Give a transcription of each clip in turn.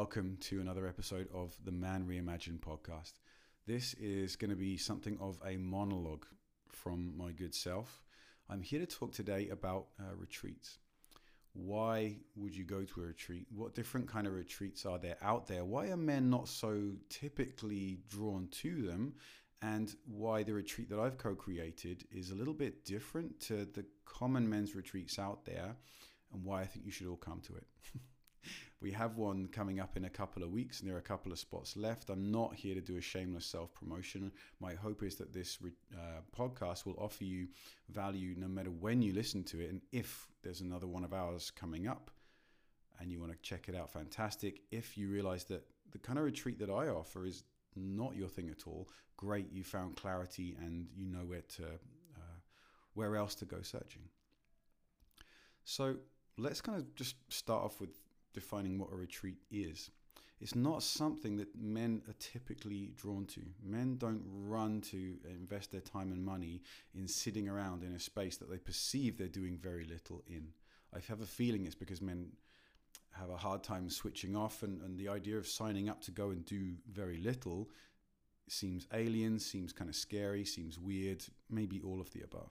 Welcome to another episode of the Man Reimagined podcast. This is going to be something of a monologue from my good self. I'm here to talk today about uh, retreats. Why would you go to a retreat? What different kind of retreats are there out there? Why are men not so typically drawn to them? And why the retreat that I've co created is a little bit different to the common men's retreats out there, and why I think you should all come to it. we have one coming up in a couple of weeks, and there are a couple of spots left. I'm not here to do a shameless self promotion. My hope is that this uh, podcast will offer you value no matter when you listen to it. And if there's another one of ours coming up and you want to check it out, fantastic. If you realize that the kind of retreat that I offer is not your thing at all, great, you found clarity and you know where to, uh, where else to go searching. So let's kind of just start off with defining what a retreat is. It's not something that men are typically drawn to. Men don't run to invest their time and money in sitting around in a space that they perceive they're doing very little in. I have a feeling it's because men have a hard time switching off, and, and the idea of signing up to go and do very little seems alien, seems kind of scary, seems weird, maybe all of the above.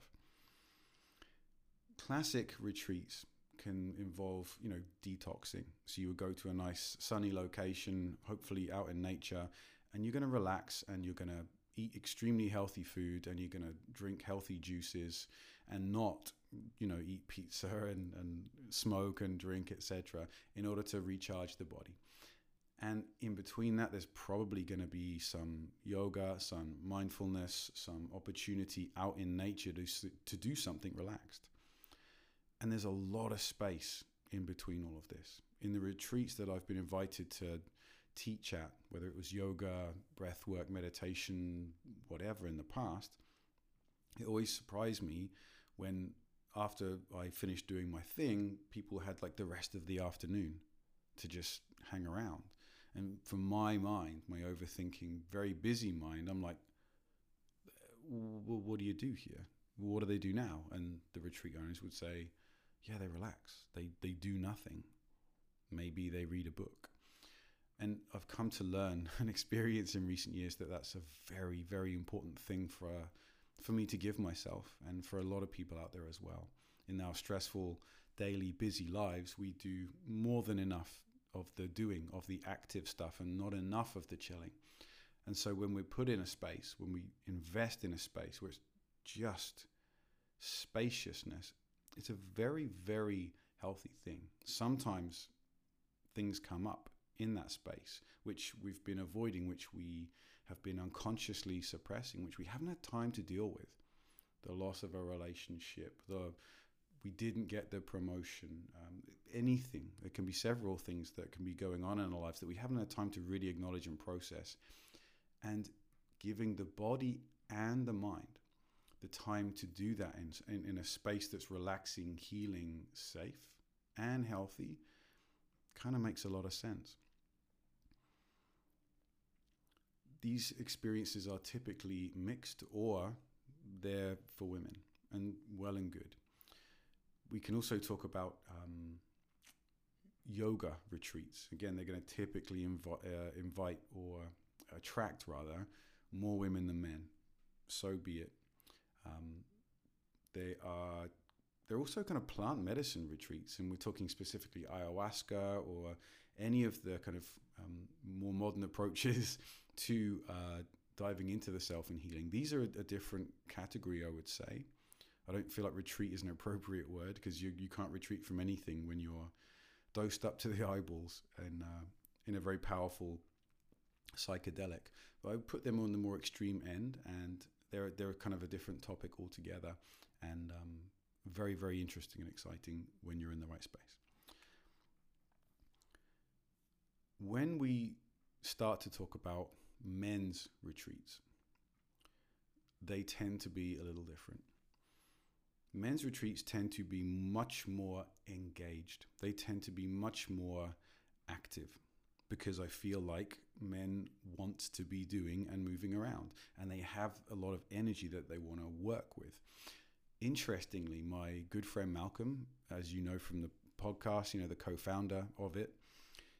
Classic retreats can involve, you know, detoxing. So you would go to a nice sunny location, hopefully out in nature, and you're going to relax and you're going to eat extremely healthy food and you're going to drink healthy juices and not you know eat pizza and, and smoke and drink etc in order to recharge the body and in between that there's probably going to be some yoga some mindfulness some opportunity out in nature to, to do something relaxed and there's a lot of space in between all of this. In the retreats that I've been invited to teach at, whether it was yoga, breath work, meditation, whatever in the past, it always surprised me when after I finished doing my thing, people had like the rest of the afternoon to just hang around. And for my mind, my overthinking, very busy mind, I'm like, well, what do you do here? What do they do now? And the retreat owners would say, yeah, they relax. They they do nothing. Maybe they read a book. And I've come to learn and experience in recent years that that's a very very important thing for uh, for me to give myself and for a lot of people out there as well. In our stressful daily busy lives, we do more than enough of the doing of the active stuff and not enough of the chilling. And so when we're put in a space, when we invest in a space where it's just spaciousness it's a very, very healthy thing. Sometimes things come up in that space which we've been avoiding, which we have been unconsciously suppressing, which we haven't had time to deal with. The loss of a relationship, the we didn't get the promotion, um, anything. There can be several things that can be going on in our lives that we haven't had time to really acknowledge and process. And giving the body and the mind the time to do that in, in, in a space that's relaxing, healing, safe, and healthy kind of makes a lot of sense. These experiences are typically mixed or they're for women and well and good. We can also talk about um, yoga retreats. Again, they're going to typically uh, invite or attract rather more women than men. So be it. Um, they are they're also kind of plant medicine retreats, and we're talking specifically ayahuasca or any of the kind of um, more modern approaches to uh, diving into the self and healing. These are a, different category, I would say. I don't feel like retreat is an appropriate word because you, you can't retreat from anything when you're dosed up to the eyeballs and uh, in a very powerful psychedelic. But I put them on the more extreme end, and they're they're kind of a different topic altogether, and um, very very interesting and exciting when you're in the right space. When we start to talk about men's retreats, they tend to be a little different. Men's retreats tend to be much more engaged. They tend to be much more active because I feel like men want to be doing and moving around and they have a lot of energy that they want to work with. Interestingly, my good friend Malcolm, as you know from the podcast, you know, the co founder of it,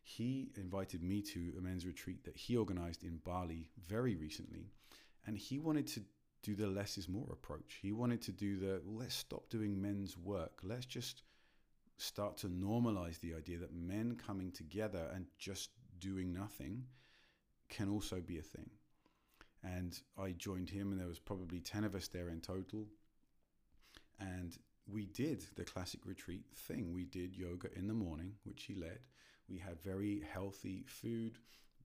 he invited me to a men's retreat that he organized in Bali very recently. And he wanted to do the less is more approach. He wanted to do the let's stop doing men's work. Let's just start to normalize the idea that men coming together and just doing nothing can also be a thing. And I joined him, and there was probably 10 of us there in total. And we did the classic retreat thing. We did yoga in the morning, which he led. We had very healthy food.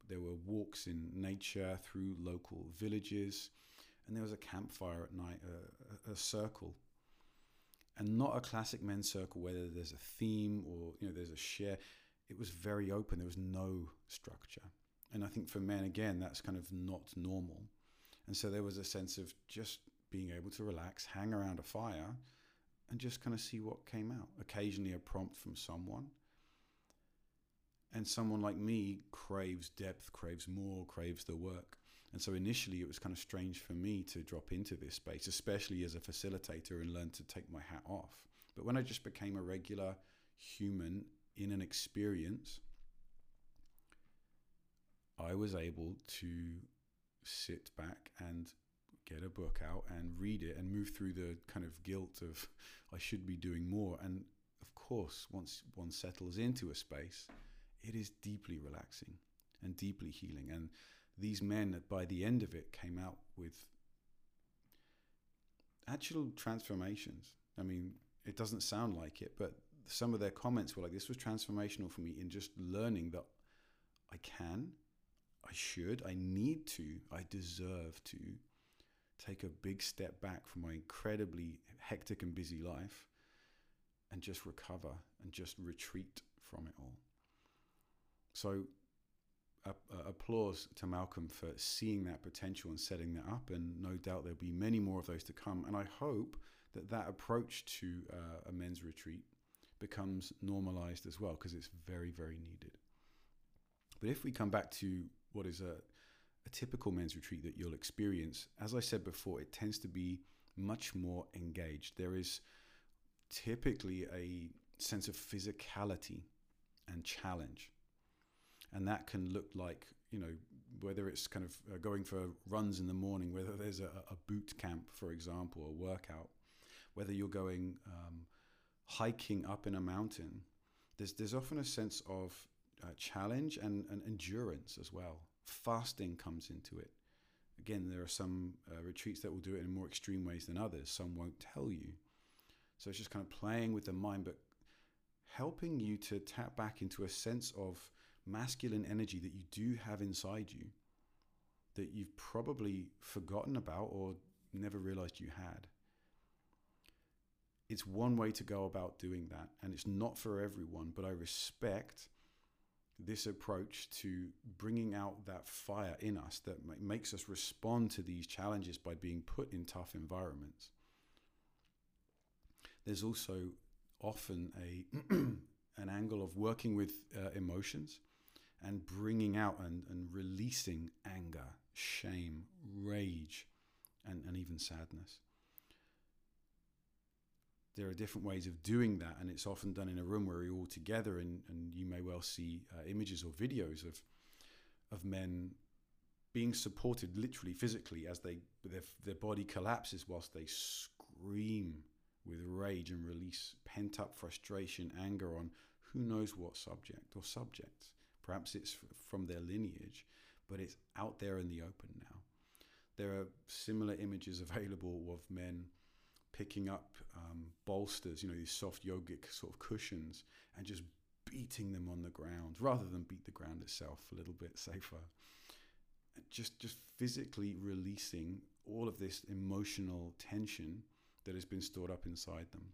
There were walks in nature through local villages. And there was a campfire at night, a, a, circle. And not a classic men's circle where there's a theme or you know there's a share. It was very open. There was no structure. And I think for men, again, that's kind of not normal. And so there was a sense of just being able to relax, hang around a fire, and just kind of see what came out. Occasionally, a prompt from someone. And someone like me craves depth, craves more, craves the work. And so initially, it was kind of strange for me to drop into this space, especially as a facilitator and learn to take my hat off. But when I just became a regular human in an experience, I was able to sit back and get a book out and read it and move through the kind of guilt of I should be doing more. And of course, once one settles into a space, it is deeply relaxing and deeply healing. And these men, by the end of it, came out with actual transformations. I mean, it doesn't sound like it, but some of their comments were like, This was transformational for me in just learning that I can, I should, I need to, I deserve to take a big step back from my incredibly hectic and busy life and just recover and just retreat from it all. So, uh, uh, applause to Malcolm for seeing that potential and setting that up, and no doubt there'll be many more of those to come. And I hope that that approach to uh, a men's retreat becomes normalized as well, because it's very, very needed. But if we come back to what is a a typical men's retreat that you'll experience, as I said before, it tends to be much more engaged. There is typically a sense of physicality and challenge. And that can look like, you know, whether it's kind of uh, going for runs in the morning, whether there's a, a, boot camp, for example, a workout, whether you're going um, hiking up in a mountain, there's, there's often a sense of uh, challenge and, and endurance as well. Fasting comes into it. Again, there are some uh, retreats that will do it in more extreme ways than others. Some won't tell you. So it's just kind of playing with the mind, but helping you to tap back into a sense of masculine energy that you do have inside you that you've probably forgotten about or never realized you had. It's one way to go about doing that, and it's not for everyone, but I respect this approach to bringing out that fire in us that makes us respond to these challenges by being put in tough environments. There's also often a an angle of working with uh, emotions and bringing out and, and releasing anger, shame, rage, and, and even sadness there are different ways of doing that, and it's often done in a room where you're all together, and, and you may well see uh, images or videos of of men being supported literally physically as they their, their body collapses whilst they scream with rage and release pent up frustration, anger on who knows what subject or subjects. Perhaps it's from their lineage, but it's out there in the open now. There are similar images available of men picking up um, bolsters, you know, these soft yogic sort of cushions, and just beating them on the ground rather than beat the ground itself a little bit safer. Just, just physically releasing all of this emotional tension that has been stored up inside them.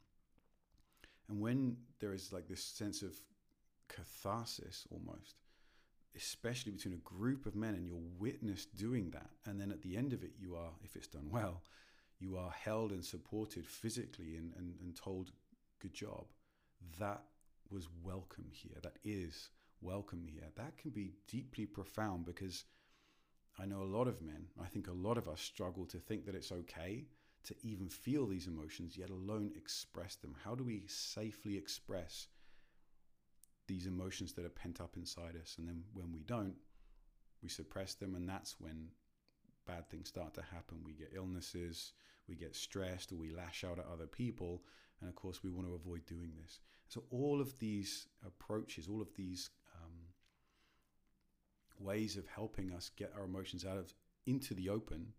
And when there is like this sense of catharsis almost, especially between a group of men and you're witness doing that, and then at the end of it, you are, if it's done well, you are held and supported physically and, and, and told, good job, that was welcome here. That is welcome here. That can be deeply profound because I know a lot of men, I think a lot of us struggle to think that it's okay to even feel these emotions, yet alone express them. How do we safely express these emotions that are pent up inside us. And then when we don't, we suppress them. And that's when bad things start to happen. We get illnesses, we get stressed, or we lash out at other people. And of course, we want to avoid doing this. So, all of these approaches, all of these um, ways of helping us get our emotions out of into the open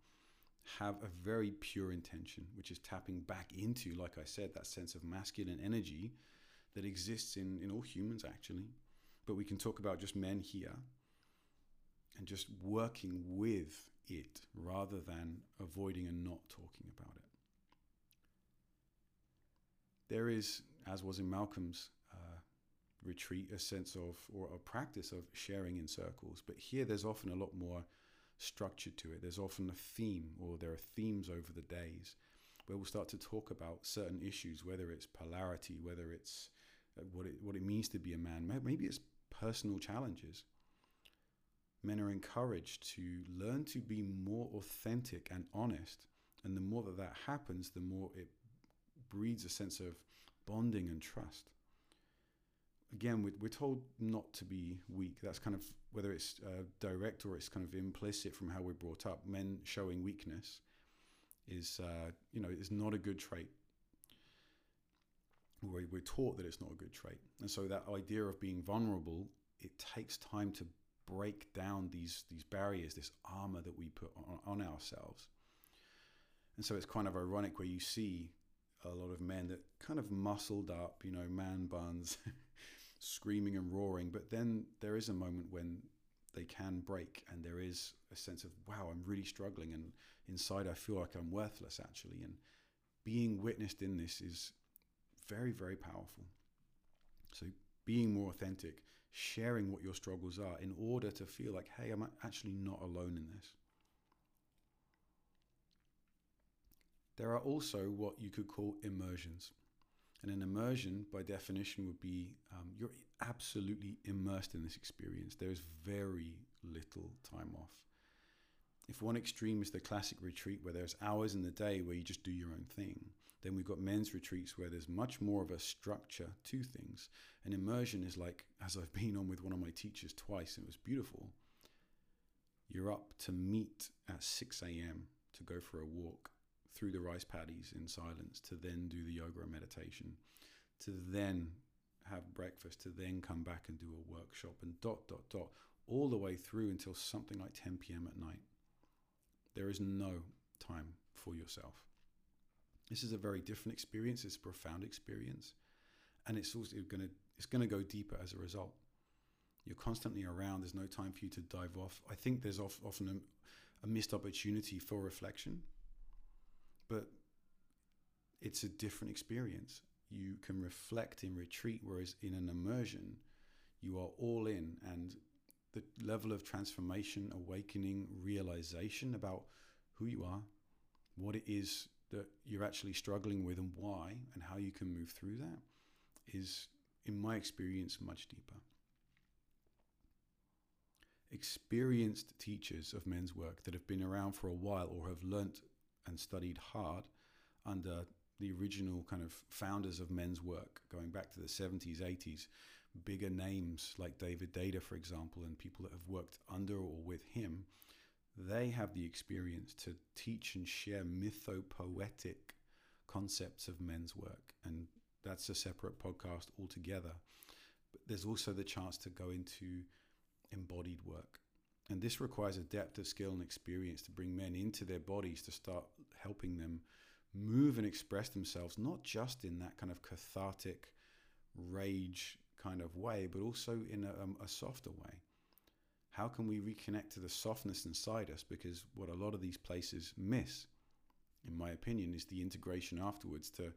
have a very pure intention, which is tapping back into, like I said, that sense of masculine energy that exists in, in all humans, actually. But we can talk about just men here and just working with it rather than avoiding and not talking about it. There is, as was in Malcolm's uh, retreat, a sense of, or a practice of sharing in circles. But here there's often a lot more structure to it. There's often a theme, or there are themes over the days where we'll start to talk about certain issues, whether it's polarity, whether it's uh, what it, what it means to be a man, maybe it's personal challenges. Men are encouraged to learn to be more authentic and honest. And the more that that happens, the more it breeds a sense of bonding and trust. Again, we're told not to be weak. That's kind of whether it's uh, direct or it's kind of implicit from how we're brought up. Men showing weakness is, uh, you know, is not a good trait. We're, taught that it's not a good trait, and so that idea of being vulnerable, it takes time to break down these these barriers, this armor that we put on, on ourselves. And so it's kind of ironic where you see a lot of men that kind of muscled up, you know, man buns, screaming and roaring. But then there is a moment when they can break, and there is a sense of, wow, I'm really struggling. And inside, I feel like I'm worthless, actually. And being witnessed in this is very, very powerful. So, being more authentic, sharing what your struggles are in order to feel like, hey, I'm actually not alone in this. There are also what you could call immersions. And an immersion, by definition, would be um, you're absolutely immersed in this experience. There is very little time off. If one extreme is the classic retreat where there's hours in the day where you just do your own thing, then we've got men's retreats where there's much more of a structure to things. An immersion is like, as I've been on with one of my teachers twice, it was beautiful. You're up to meet at 6 a.m. to go for a walk through the rice paddies in silence, to then do the yoga and meditation, to then have breakfast, to then come back and do a workshop, and dot, dot, dot, all the way through until something like 10 p.m. at night. There is no time for yourself. This is a very different experience. It's a profound experience, and it's also going to it's going to go deeper as a result. You're constantly around. There's no time for you to dive off. I think there's often a, a missed opportunity for reflection but it's a different experience. You can reflect in retreat, whereas in an immersion, you are all in, and the level of transformation, awakening, realization about who you are, what it is that you're actually struggling with, and why, and how you can move through that is, in my experience, much deeper. Experienced teachers of men's work that have been around for a while or have learnt and studied hard under the original kind of founders of men's work, going back to the 70s, 80s, bigger names like David Deida, for example, and people that have worked under or with him, they have the experience to teach and share mythopoetic concepts of men's work. And that's a separate podcast altogether. But there's also the chance to go into embodied work and this requires a depth of skill and experience to bring men into their bodies to start helping them move and express themselves, not just in that kind of cathartic rage kind of way, but also in a, um, a softer way. How can we reconnect to the softness inside us? Because what a lot of these places miss, in my opinion, is the integration afterwards to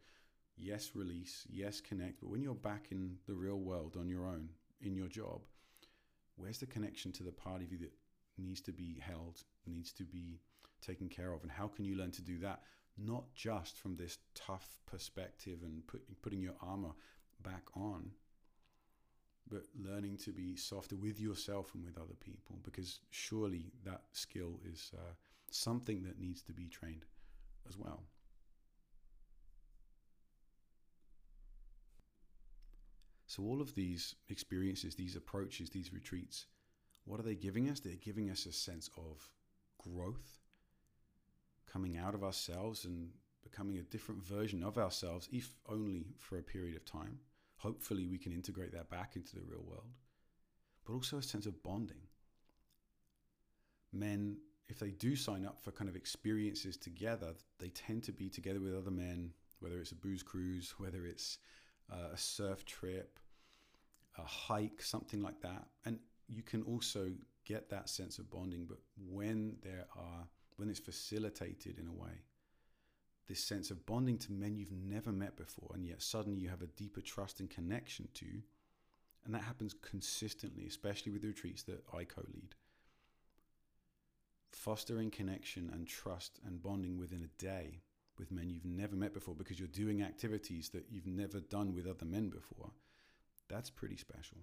yes, release, yes, connect. But when you're back in the real world on your own, in your job, where's the connection to the part of you that needs to be held, needs to be taken care of. And how can you learn to do that? Not just from this tough perspective and put, putting your armor back on, but learning to be softer with yourself and with other people, because surely that skill is uh, something that needs to be trained as well. So, all of these experiences, these approaches, these retreats, what are they giving us? They're giving us a sense of growth, coming out of ourselves and becoming a different version of ourselves, if only for a period of time. Hopefully, we can integrate that back into the real world, but also a sense of bonding. Men, if they do sign up for kind of experiences together, they tend to be together with other men, whether it's a booze cruise, whether it's uh, a surf trip, a hike, something like that. And you can also get that sense of bonding, but when there are when it's facilitated in a way, this sense of bonding to men you've never met before, and yet suddenly you have a deeper trust and connection to, and that happens consistently, especially with the retreats that I co-lead. Fostering connection and trust and bonding within a day with men you've never met before because you're doing activities that you've never done with other men before, that's pretty special.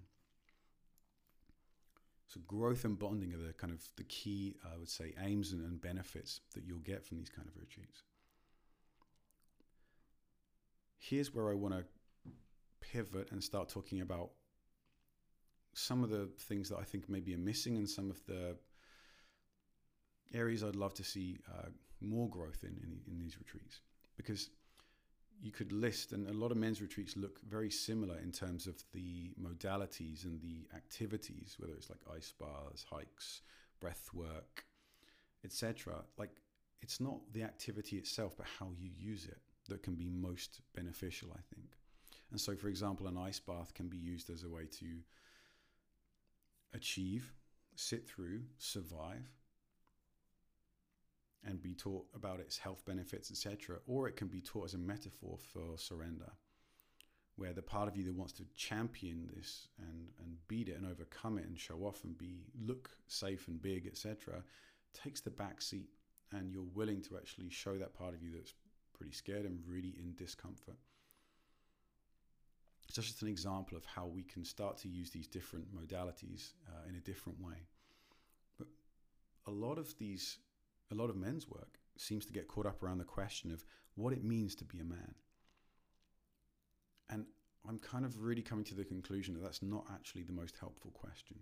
So growth and bonding are the kind of the key, I would say, aims and, and benefits that you'll get from these kind of retreats. Here's where I want to pivot and start talking about some of the things that I think maybe are missing and some of the areas I'd love to see uh, more growth in, in, in these retreats because you could list, and a lot of men's retreats look very similar in terms of the modalities and the activities, whether it's like ice baths, hikes, breath work, etc. Like it's not the activity itself, but how you use it that can be most beneficial, I think. And so, for example, an ice bath can be used as a way to achieve, sit through, survive, and be taught about its health benefits, etc. Or it can be taught as a metaphor for surrender, where the part of you that wants to champion this and, and beat it and overcome it and show off and be look safe and big, etc., takes the back seat and you're willing to actually show that part of you that's pretty scared and really in discomfort. It's just an example of how we can start to use these different modalities uh, in a different way. But a lot of these a lot of men's work seems to get caught up around the question of what it means to be a man. And I'm kind of really coming to the conclusion that that's not actually the most helpful question.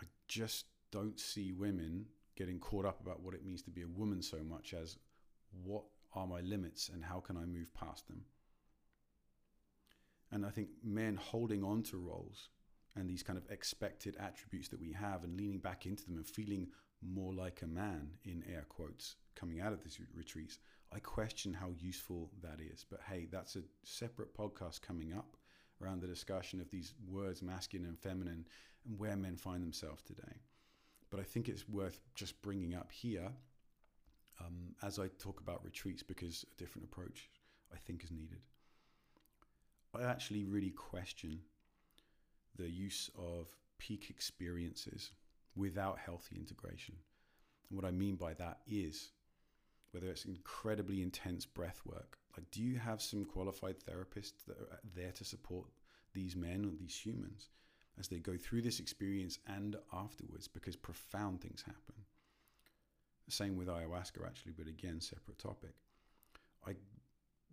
I just don't see women getting caught up about what it means to be a woman so much as what are my limits and how can I move past them. And I think men holding on to roles and these kind of expected attributes that we have and leaning back into them and feeling more like a man, in air quotes, coming out of these retreats, I question how useful that is. But hey, that's a separate podcast coming up around the discussion of these words, masculine and feminine, and where men find themselves today. But I think it's worth just bringing up here um, as I talk about retreats because a different approach I think is needed. I actually really question the use of peak experiences without healthy integration. And what I mean by that is whether it's incredibly intense breath work. Like, do you have some qualified therapists that are there to support these men or these humans as they go through this experience and afterwards? Because profound things happen. Same with ayahuasca, actually, but again, separate topic. I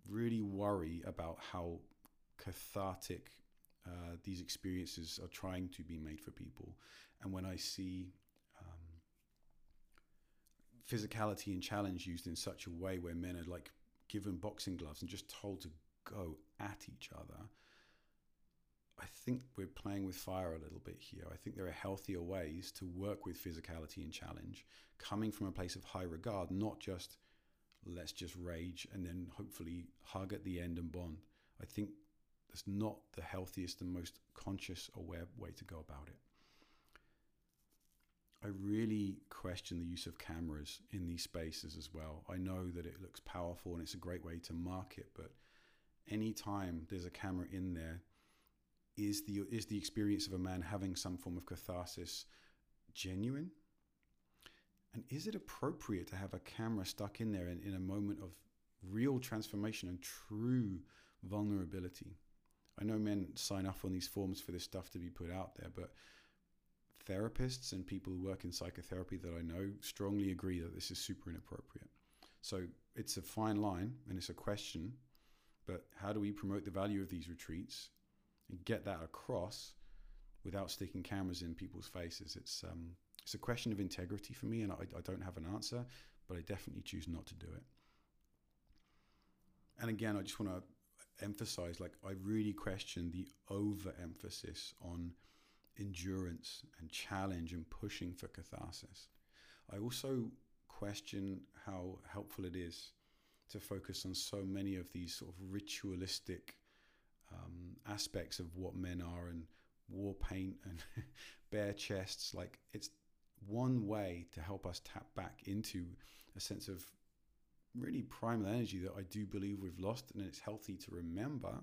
really worry about how cathartic uh, these experiences are trying to be made for people and when I see um, physicality and challenge used in such a way where men are like given boxing gloves and just told to go at each other, I think we're playing with fire a little bit here. I think there are healthier ways to work with physicality and challenge, coming from a place of high regard, not just let's just rage and then hopefully hug at the end and bond. I think that's not the healthiest and most conscious, aware way to go about it. I really question the use of cameras in these spaces as well. I know that it looks powerful and it's a great way to market, but anytime there's a camera in there, is the is the experience of a man having some form of catharsis genuine? And is it appropriate to have a camera stuck in there in, in a moment of real transformation and true vulnerability? I know men sign off on these forms for this stuff to be put out there, but therapists and people who work in psychotherapy that I know strongly agree that this is super inappropriate. So it's a fine line and it's a question, but how do we promote the value of these retreats and get that across without sticking cameras in people's faces. It's um, it's a question of integrity for me, and I, I don't have an answer, but I definitely choose not to do it. And again, I just want to emphasize like I really question the overemphasis on endurance and challenge and pushing for catharsis. I also question how helpful it is to focus on so many of these sort of ritualistic um, aspects of what men are and war paint and bare chests. Like it's one way to help us tap back into a sense of really primal energy that I do believe we've lost, and it's healthy to remember.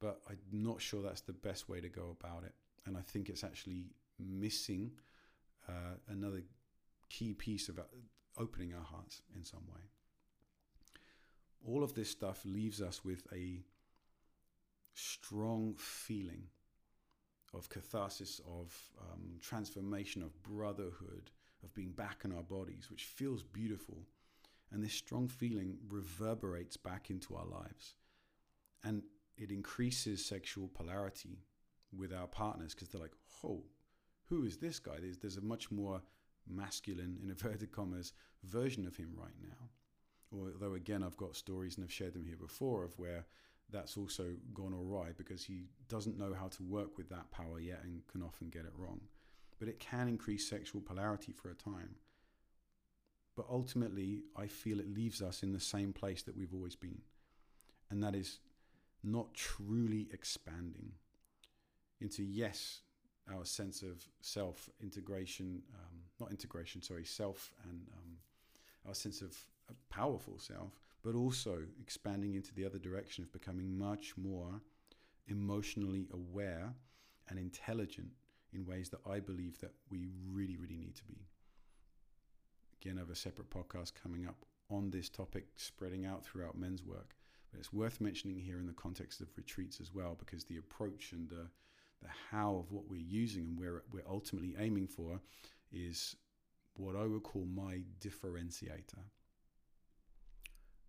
But I'm not sure that's the best way to go about it, and I think it's actually missing uh, another key piece of uh, opening our hearts in some way. All of this stuff leaves us with a strong feeling of catharsis, of um, transformation, of brotherhood, of being back in our bodies, which feels beautiful. And this strong feeling reverberates back into our lives. And it increases sexual polarity with our partners because they're like, oh, who is this guy? There's, there's a much more masculine, in inverted commas, version of him right now. Although, again, I've got stories and I've shared them here before of where that's also gone awry because he doesn't know how to work with that power yet and can often get it wrong. But it can increase sexual polarity for a time. But ultimately, I feel it leaves us in the same place that we've always been. And that is not truly expanding into, yes, our sense of self integration, um, not integration, sorry, self and um, our sense of powerful self, but also expanding into the other direction of becoming much more emotionally aware and intelligent in ways that I believe that we really, really need to be. Again, I have a separate podcast coming up on this topic, spreading out throughout men's work. But it's worth mentioning here in the context of retreats as well, because the approach and the, the how of what we're using and where we're ultimately aiming for is what I would call my differentiator.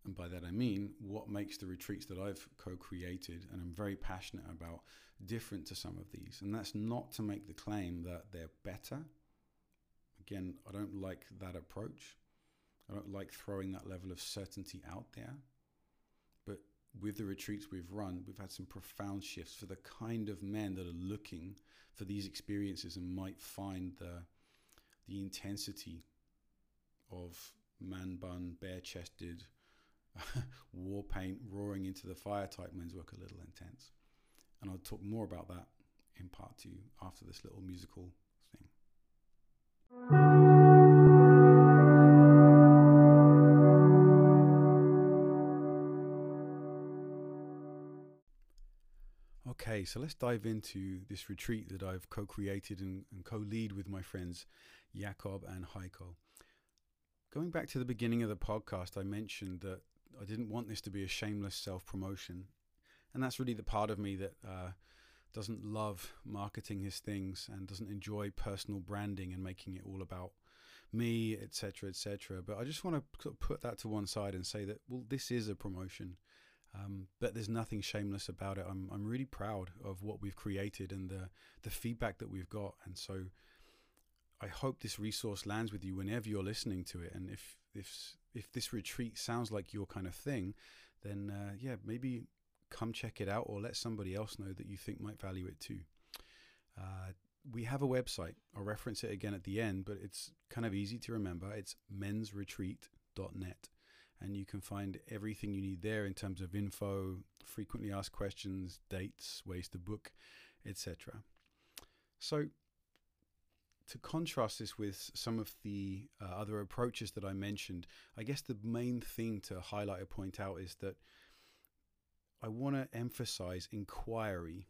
And by that I mean what makes the retreats that I've co created and I'm very passionate about different to some of these. And that's not to make the claim that they're better. Again, I don't like that approach. I don't like throwing that level of certainty out there. But with the retreats we've run, we've had some profound shifts for the kind of men that are looking for these experiences and might find the, the intensity of man bun, bare chested, war paint roaring into the fire type men's work a little intense. And I'll talk more about that in part two after this little musical thing. So let's dive into this retreat that I've co created and, and co lead with my friends Jakob and Heiko. Going back to the beginning of the podcast, I mentioned that I didn't want this to be a shameless self promotion, and that's really the part of me that uh, doesn't love marketing his things and doesn't enjoy personal branding and making it all about me, etc., etc. But I just want to put that to one side and say that well, this is a promotion. Um, but there's nothing shameless about it. I'm I'm really proud of what we've created and the the feedback that we've got, and so I hope this resource lands with you whenever you're listening to it. And if if if this retreat sounds like your kind of thing, then uh, yeah, maybe come check it out or let somebody else know that you think might value it too. Uh, we have a website. I'll reference it again at the end, but it's kind of easy to remember. It's mensretreat.net. And you can find everything you need there in terms of info, frequently asked questions, dates, ways to book, etc. So to contrast this with some of the uh, other approaches that I mentioned, I guess the main thing to highlight or point out is that I want to emphasize inquiry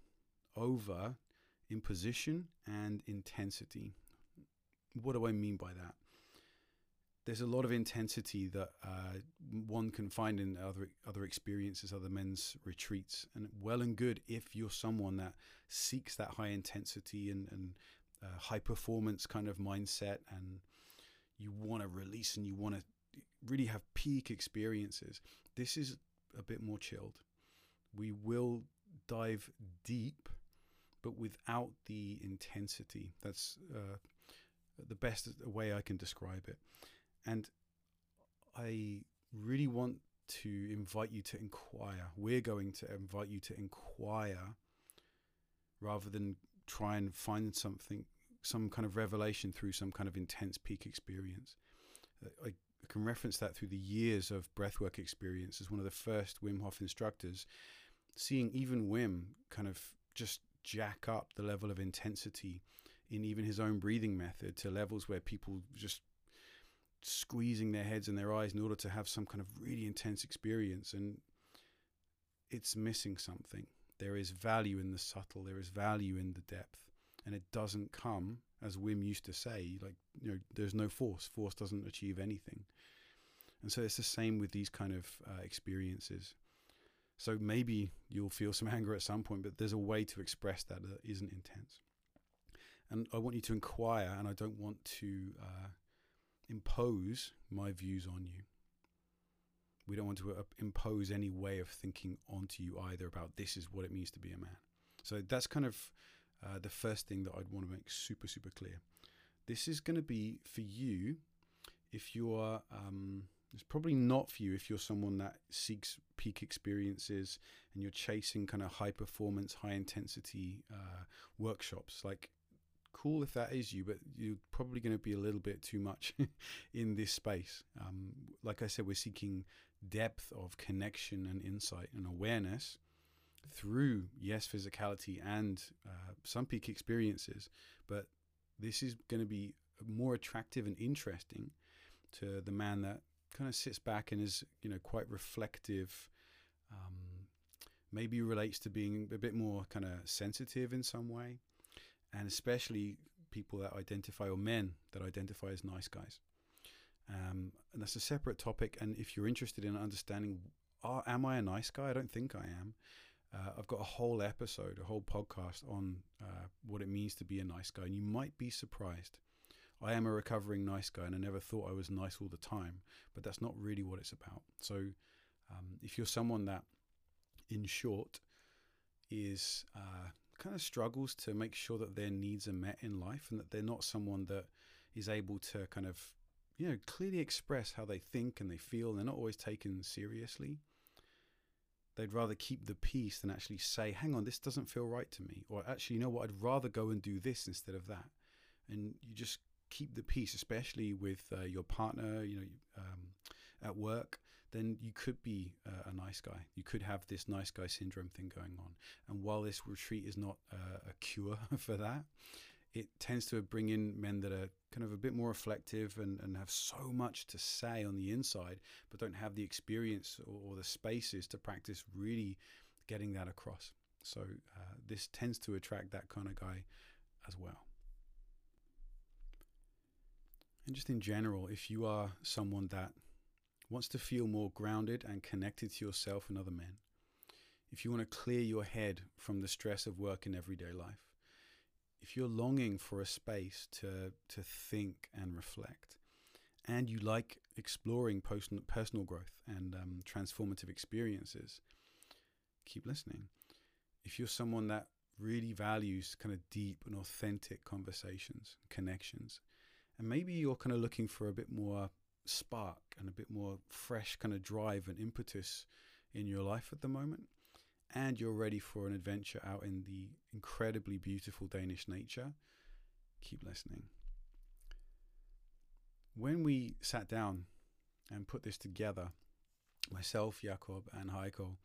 over imposition and intensity. What do I mean by that? There's a lot of intensity that uh, one can find in other other experiences, other men's retreats, and well and good if you're someone that seeks that high intensity and, and uh, high performance kind of mindset and you want to release and you want to really have peak experiences, this is a bit more chilled. We will dive deep, but without the intensity. That's uh, the best way I can describe it. And I really want to invite you to inquire. We're going to invite you to inquire rather than try and find something, some kind of revelation through some kind of intense peak experience. Uh, I, I can reference that through the years of breathwork experience as one of the first Wim Hof instructors, seeing even Wim kind of just jack up the level of intensity in even his own breathing method to levels where people just squeezing their heads and their eyes in order to have some kind of really intense experience and it's missing something. There is value in the subtle there is value in the depth and it doesn't come as wim used to say like you know there's no force. Force doesn't achieve anything. And so it's the same with these kind of uh, experiences. So maybe you'll feel some anger at some point but there's a way to express that that isn't intense. And i want you to inquire and i don't want to uh, impose my views on you. We don't want to uh, impose any way of thinking onto you either about this is what it means to be a man. So that's kind of uh, the first thing that I'd want to make super, super clear. This is going to be for you if you're, um, it's probably not for you if you're someone that seeks peak experiences and you're chasing kind of high performance, high intensity uh, workshops. Like cool if that is you, but you're probably going to be a little bit too much in this space. Um, like I said, we're seeking depth of connection and insight and awareness through, yes, physicality and uh, some peak experiences, but this is going to be more attractive and interesting to the man that kind of sits back and is, you know, quite reflective. Um, maybe relates to being a bit more kind of sensitive in some way and especially people that identify or men that identify as nice guys. Um, and that's a separate topic. And if you're interested in understanding, are, am I a nice guy? I don't think I am. Uh, I've got a whole episode, a whole podcast on uh, what it means to be a nice guy, and you might be surprised. I am a recovering nice guy, and I never thought I was nice all the time, but that's not really what it's about. So, um, if you're someone that, in short, is uh, kind of struggles to make sure that their needs are met in life and that they're not someone that is able to kind of you know clearly express how they think and they feel. They're not always taken seriously. They'd rather keep the peace than actually say hang on this doesn't feel right to me or actually you know what? I'd rather go and do this instead of that. And you just keep the peace especially with uh, your partner you know um, at work then you could be uh, a nice guy. You could have this nice guy syndrome thing going on. And while this retreat is not uh, a cure for that, it tends to bring in men that are kind of a bit more reflective and, and have so much to say on the inside, but don't have the experience or, or the spaces to practice really getting that across. So uh, this tends to attract that kind of guy as well. And just in general, if you are someone that wants to feel more grounded and connected to yourself and other men, if you want to clear your head from the stress of work in everyday life, if you're longing for a space to, to think and reflect, and you like exploring personal growth and um, transformative experiences, keep listening. If you're someone that really values kind of deep and authentic conversations, connections, and maybe you're kind of looking for a bit more spark and a bit more fresh kind of drive and impetus in your life at the moment, and you're ready for an adventure out in the incredibly beautiful Danish nature, keep listening. When we sat down and put this together, myself, Jakob, and Heiko,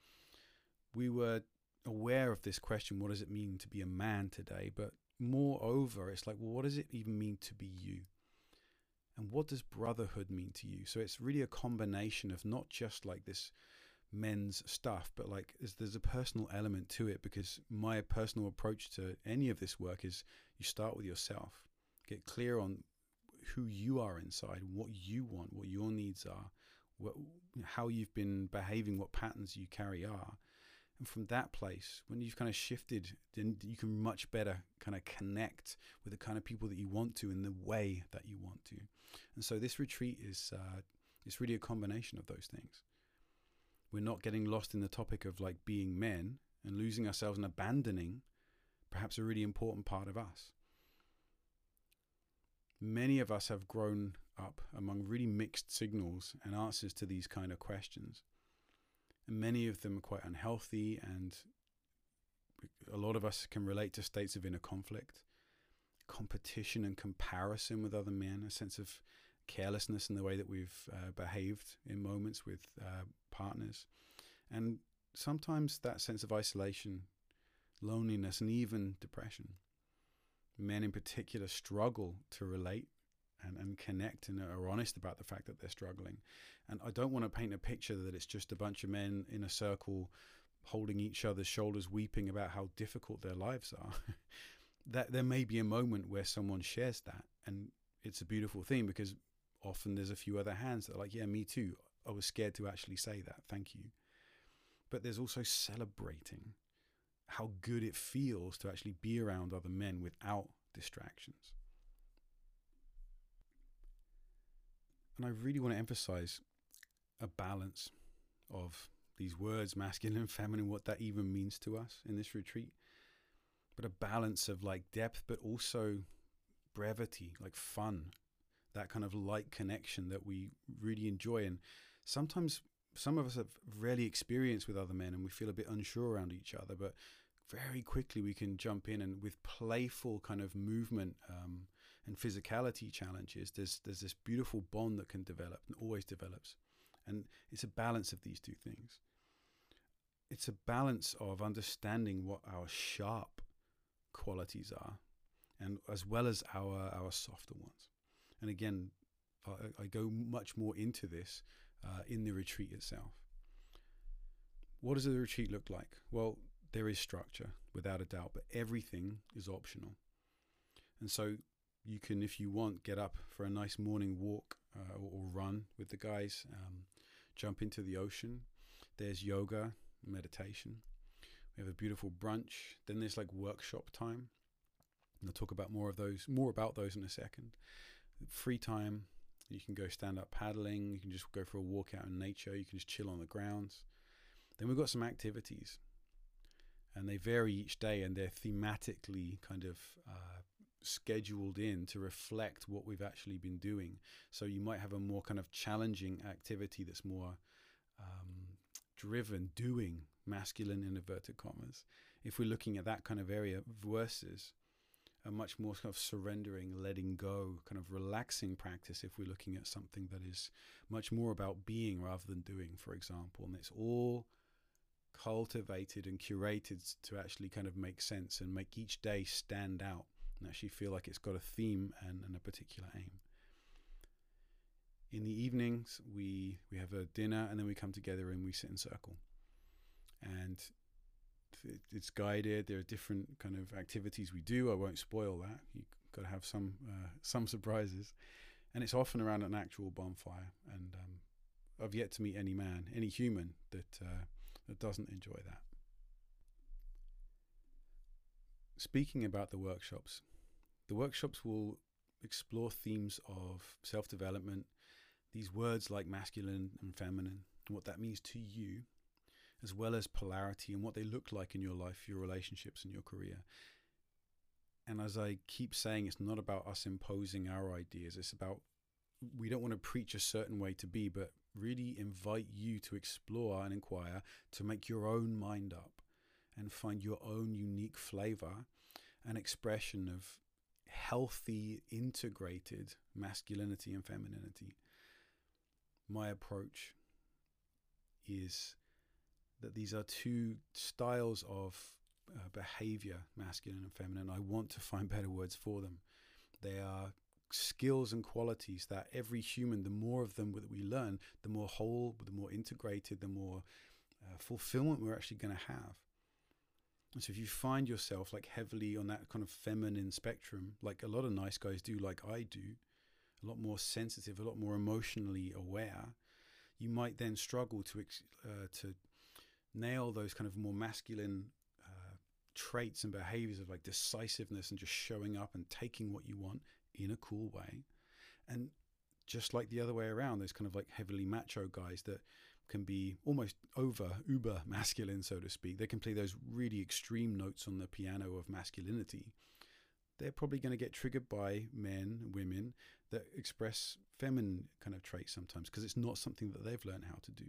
we were aware of this question what does it mean to be a man today? But moreover, it's like, well, what does it even mean to be you? And what does brotherhood mean to you? So it's really a combination of not just like this men's stuff but like there's a personal element to it because my personal approach to any of this work is you start with yourself get clear on who you are inside what you want what your needs are what, how you've been behaving what patterns you carry are and from that place, when you've kind of shifted, then you can much better kind of connect with the kind of people that you want to in the way that you want to. And so this retreat is uh, it's really a combination of those things. We're not getting lost in the topic of like being men and losing ourselves and abandoning perhaps a really important part of us. Many of us have grown up among really mixed signals and answers to these kind of questions. And many of them are quite unhealthy, and a lot of us can relate to states of inner conflict, competition and comparison with other men, a sense of carelessness in the way that we've uh, behaved in moments with uh, partners, and sometimes that sense of isolation, loneliness, and even depression. Men in particular struggle to relate and, and connect and are honest about the fact that they're struggling. And I don't want to paint a picture that it's just a bunch of men in a circle holding each other's shoulders, weeping about how difficult their lives are. that there may be a moment where someone shares that, and it's a beautiful thing because often there's a few other hands that are like, yeah, me too. I was scared to actually say that. Thank you. But there's also celebrating how good it feels to actually be around other men without distractions. And I really want to emphasize a balance of these words, masculine and feminine, what that even means to us in this retreat. But a balance of like depth, but also brevity, like fun, that kind of light connection that we really enjoy. And sometimes some of us have rarely experienced with other men and we feel a bit unsure around each other, but very quickly we can jump in and with playful kind of movement um, and physicality challenges, there's there's this beautiful bond that can develop and always develops, and it's a balance of these two things. It's a balance of understanding what our sharp qualities are, and as well as our our softer ones. And again, I, I go much more into this uh, in the retreat itself. What does the retreat look like? Well, there is structure without a doubt, but everything is optional. And so you can, if you want, get up for a nice morning walk uh, or, or, run with the guys, um, jump into the ocean. There's yoga, meditation. We have a beautiful brunch. Then there's like workshop time. And I'll talk about more of those, more about those in a second. Free time, you can go stand up paddling. You can just go for a walk out in nature. You can just chill on the grounds. Then we've got some activities and they vary each day and they're thematically kind of uh, scheduled in to reflect what we've actually been doing. So you might have a more kind of challenging activity that's more um, driven, doing, masculine in inverted commas. If we're looking at that kind of area versus a much more kind of surrendering, letting go, kind of relaxing practice if we're looking at something that is much more about being rather than doing, for example. And it's all cultivated and curated to actually kind of make sense and make each day stand out and actually feel like it's got a theme and, and a particular aim. In the evenings, we we have a dinner and then we come together and we sit in circle. And it's guided. There are different kind of activities we do. I won't spoil that. You've got to have some uh, some surprises, and it's often around an actual bonfire. And um, I've yet to meet any man, any human that uh, that doesn't enjoy that. Speaking about the workshops, the workshops will explore themes of self development, these words like masculine and feminine, and what that means to you, as well as polarity and what they look like in your life, your relationships, and your career. And as I keep saying, it's not about us imposing our ideas, it's about we don't want to preach a certain way to be, but really invite you to explore and inquire, to make your own mind up and find your own unique flavor and expression of healthy, integrated masculinity and femininity. My approach is that these are two styles of uh, behavior, masculine and feminine. I want to find better words for them. They are skills and qualities that every human, the more of them that we learn, the more whole, the more integrated, the more uh, fulfillment we're actually going to have. So if you find yourself like heavily on that kind of feminine spectrum, like a lot of nice guys do, like I do, a lot more sensitive, a lot more emotionally aware, you might then struggle to uh, to nail those kind of more masculine uh, traits and behaviors of like decisiveness and just showing up and taking what you want in a cool way. And just like the other way around, there's kind of like heavily macho guys that can be almost over uber masculine, so to speak. They can play those really extreme notes on the piano of masculinity. They're probably going to get triggered by men, women that express feminine kind of traits sometimes because it's not something that they've learned how to do.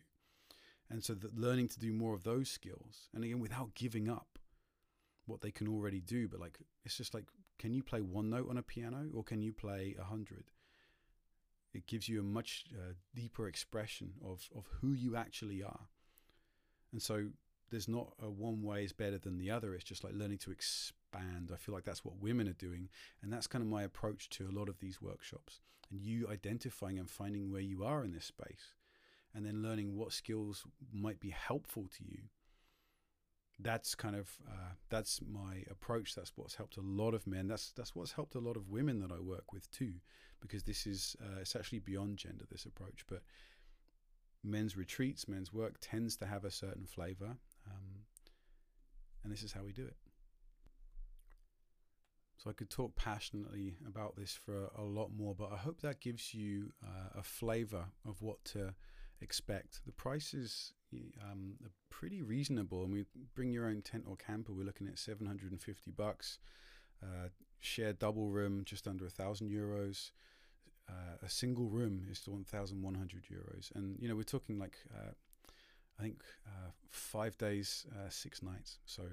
And so that learning to do more of those skills, and again, without giving up what they can already do, but like, it's just like, can you play one note on a piano or can you play a hundred? It gives you a much uh, deeper expression of, of who you actually are. And so there's not a one way is better than the other. It's just like learning to expand. I feel like that's what women are doing. And that's kind of my approach to a lot of these workshops. And you identifying and finding where you are in this space and then learning what skills might be helpful to you. That's kind of uh, that's my approach. That's what's helped a lot of men. That's that's what's helped a lot of women that I work with too, because this is uh, it's actually beyond gender. This approach, but men's retreats, men's work tends to have a certain flavor, um, and this is how we do it. So I could talk passionately about this for a, lot more, but I hope that gives you uh, a flavor of what to expect. The prices um, are pretty reasonable, and we bring your own tent or camper. We're looking at 750 bucks. Uh, shared double room, just under a thousand euros. Uh, a single room is 1,100 euros, and you know we're talking like uh, I think uh, five days, uh, six nights. So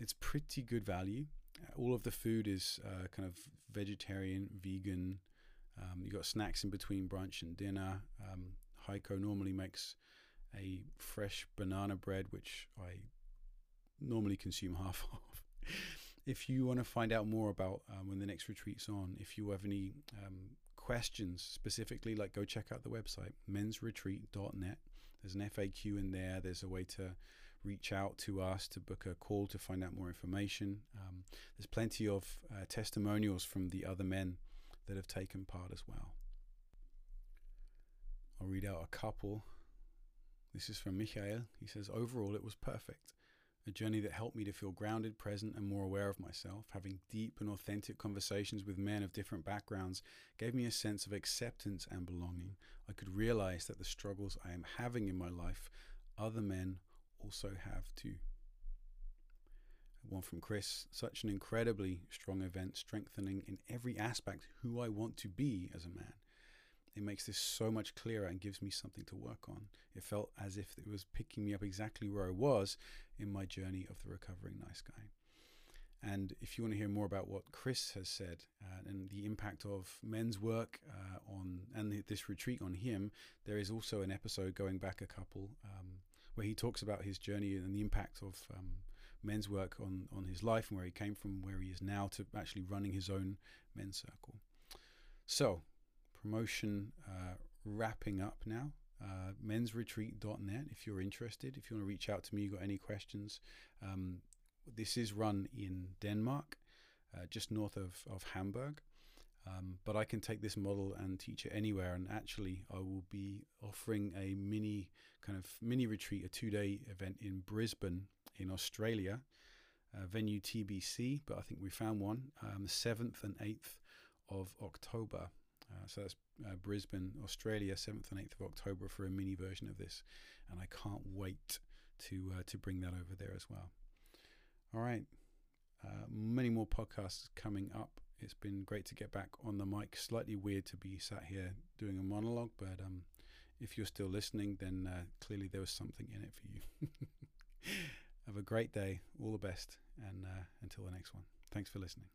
it's pretty good value. all of the food is uh, kind of vegetarian, vegan. Um, you got snacks in between brunch and dinner. Um, Heiko normally makes a fresh banana bread, which I normally consume half of. if you want to find out more about um, when the next retreat's on, if you have any um, questions specifically, like go check out the website, mensretreat.net. There's an FAQ in there. There's a way to reach out to us to book a call to find out more information. Um, there's plenty of uh, testimonials from the other men that have taken part as well. I'll read out a couple. This is from Michael. He says, Overall, it was perfect. A journey that helped me to feel grounded, present, and more aware of myself. Having deep and authentic conversations with men of different backgrounds gave me a sense of acceptance and belonging. I could realize that the struggles I am having in my life, other men also have too. One from Chris, such an incredibly strong event, strengthening in every aspect who I want to be as a man. It makes this so much clearer and gives me something to work on. It felt as if it was picking me up exactly where I was in my journey of the recovering nice guy. And if you want to hear more about what Chris has said uh, and the impact of men's work uh, on and this retreat on him, there is also an episode going back a couple um, where he talks about his journey and the impact of um, men's work on on his life and where he came from, where he is now, to actually running his own men's circle. So promotion uh, wrapping up now. Uh, mensretreat.net if you're interested. If you want to reach out to me, you got any questions. Um, this is run in Denmark, uh, just north of, of Hamburg. Um, but I can take this model and teach it anywhere. And actually, I will be offering a mini kind of mini retreat, a two day event in Brisbane in Australia, uh, venue TBC. But I think we found one, um, the 7th and 8th of October. Uh, so that's uh, Brisbane, Australia, 7th and 8th of October for a mini version of this. And I can't wait to, uh, to bring that over there as well. All right. Uh, many more podcasts coming up. It's been great to get back on the mic. Slightly weird to be sat here doing a monologue, but um, if you're still listening, then uh, clearly there was something in it for you. Have a great day. All the best. And uh, until the next one. Thanks for listening.